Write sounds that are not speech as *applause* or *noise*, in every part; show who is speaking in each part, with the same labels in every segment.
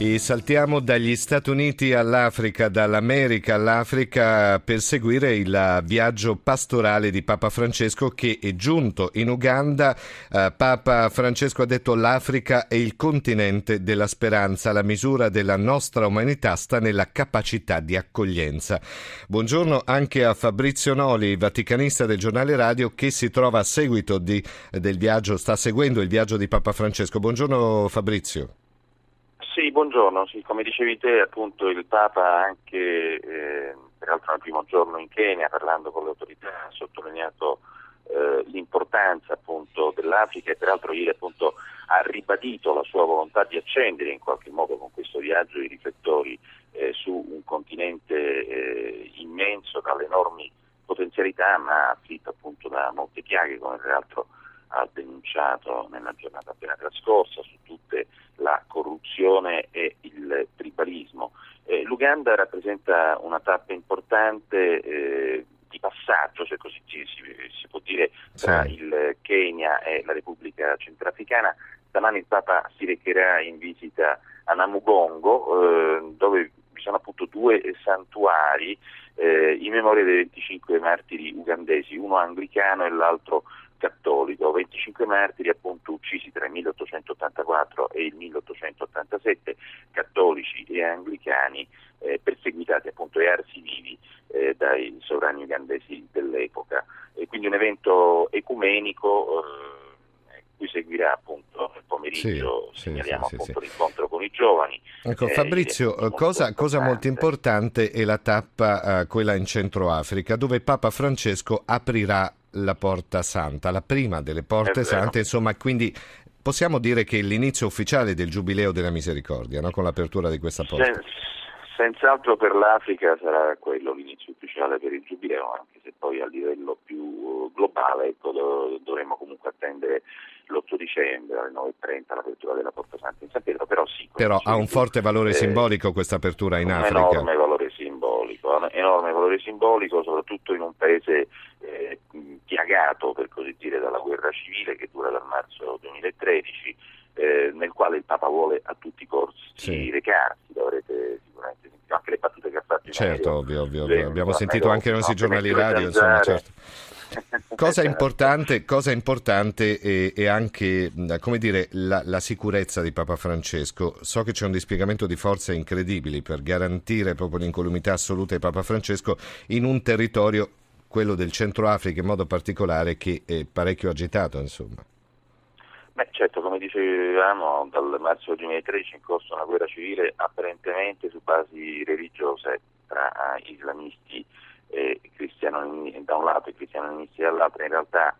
Speaker 1: E saltiamo dagli Stati Uniti all'Africa, dall'America all'Africa per seguire il viaggio pastorale di Papa Francesco che è giunto in Uganda. Uh, Papa Francesco ha detto l'Africa è il continente della speranza, la misura della nostra umanità sta nella capacità di accoglienza. Buongiorno anche a Fabrizio Noli, vaticanista del giornale radio che si trova a seguito di, del viaggio, sta seguendo il viaggio di Papa Francesco. Buongiorno Fabrizio.
Speaker 2: Buongiorno. Sì, come dicevi te, appunto il Papa anche, eh, peraltro nel primo giorno in Kenya, parlando con le autorità, ha sottolineato eh, l'importanza appunto dell'Africa e peraltro ieri appunto ha ribadito la sua volontà di accendere in qualche modo con questo viaggio i riflettori eh, su un continente eh, immenso dalle enormi potenzialità ma afflitto appunto da molte piaghe come peraltro ha denunciato nella giornata appena trascorsa la corruzione e il tribalismo. Eh, L'Uganda rappresenta una tappa importante eh, di passaggio, se così si, si, può dire, tra sì. il Kenya e la Repubblica Centrafricana. Stamani il Papa si recherà in visita a Namugongo, eh, dove vi sono appunto due santuari eh, in memoria dei 25 martiri ugandesi, uno anglicano e l'altro cattolico, 25 martiri appunto uccisi tra il 1884 e il 1887, cattolici e anglicani eh, perseguitati appunto e arsi vivi eh, dai sovrani ugandesi dell'epoca. E quindi un evento ecumenico eh, cui seguirà appunto nel pomeriggio, sì, segnaliamo sì, appunto sì, l'incontro con i giovani.
Speaker 1: Ecco eh, Fabrizio, cosa, cosa, molto importante è la tappa, uh, quella in Centro Africa, dove Papa Francesco aprirà la Porta Santa, la prima delle Porte Sante, insomma, quindi possiamo dire che è l'inizio ufficiale del Giubileo della Misericordia, no? con l'apertura di questa porta.
Speaker 2: Sen- senz'altro per l'Africa sarà quello l'inizio ufficiale per il Giubileo, anche se poi a livello più globale ecco, dovremmo comunque attendere l'8 dicembre alle 9.30 l'apertura della Porta Santa in San Pietro, però sì.
Speaker 1: Però ha un forte valore eh, simbolico questa apertura in Africa.
Speaker 2: Un enorme valore simbolico, un enorme valore simbolico soprattutto in un paese piagato per così dire dalla guerra civile che dura dal marzo 2013 eh, nel quale il Papa vuole a tutti i corsi sì. recarsi, l'avrete sicuramente sentito anche le battute che ha fatto
Speaker 1: certo, ovvio, ovvio, ovvio. abbiamo sentito anche nei nostri giornali radio insomma, certo. Cosa *laughs* importante, cosa importante è, è, anche come dire, la, la, sicurezza di Papa Francesco. So che c'è un dispiegamento di forze incredibili per garantire proprio l'incolumità assoluta di Papa Francesco in un territorio quello del Centro Africa in modo particolare che è parecchio agitato insomma.
Speaker 2: Beh, certo, come dicevamo, dal marzo 2013 è in corso una guerra civile apparentemente su basi religiose tra islamisti e cristiani da un lato e cristianisti dall'altro. In realtà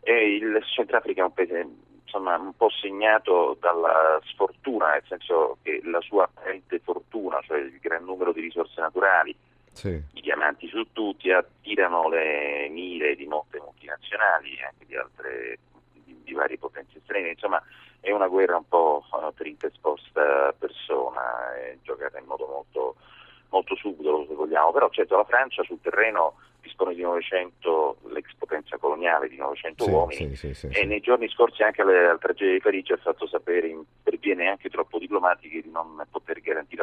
Speaker 2: eh, il Centrafrica è un paese insomma, un po' segnato dalla sfortuna, nel senso che la sua apparente fortuna, cioè il gran numero di risorse naturali, sì. i diamanti su tutti, attirano le mire di molte multinazionali e anche di altre di, di varie potenze estreme. Insomma, è una guerra un po' uh, per esposta persona, è giocata in modo molto, molto subdolo se vogliamo, però certo la Francia sul terreno dispone di 900, l'ex potenza coloniale di 900 sì, uomini sì, sì, e nei giorni scorsi anche alla, alla tragedia di Parigi ha fatto sapere in, per vie neanche troppo diplomatiche di non poter garantire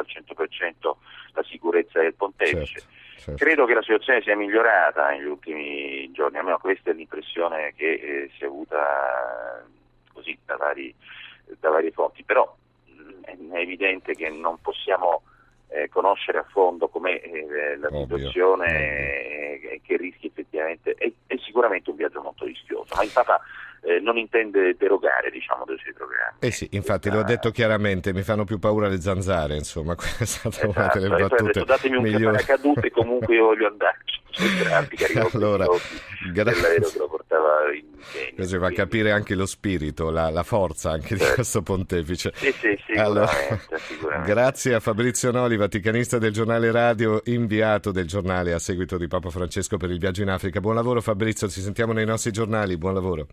Speaker 2: 2016. Certo, certo. Credo che la situazione sia migliorata negli ultimi giorni, almeno questa è l'impressione che eh, si è avuta così da vari, da vari fonti, però mm, mh, è evidente che non possiamo eh, conoscere a fondo com'è eh, la Obvio. situazione Obvio. Eh, che rischi effettivamente, è, è, sicuramente un viaggio molto rischioso, ma il Papa eh, non intende derogare diciamo, dai suoi programmi.
Speaker 1: Eh sì, infatti l'ho detto chiaramente, mi fanno più paura le zanzare, insomma, *laughs* questa è stata esatto. una delle battute detto,
Speaker 2: datemi un
Speaker 1: migliori.
Speaker 2: paracadute, comunque io voglio andarci. *laughs*
Speaker 1: allora, grazie. che lo portava in Kenya. Fa capire anche lo spirito, la, la forza anche di questo pontefice.
Speaker 2: Sì, sì, sì,
Speaker 1: allora, sicuramente. Grazie a Fabrizio Noli, vaticanista del giornale radio, inviato del giornale a seguito di Papa Francesco per il viaggio in Africa. Buon lavoro Fabrizio, ci sentiamo nei nostri giornali, buon lavoro.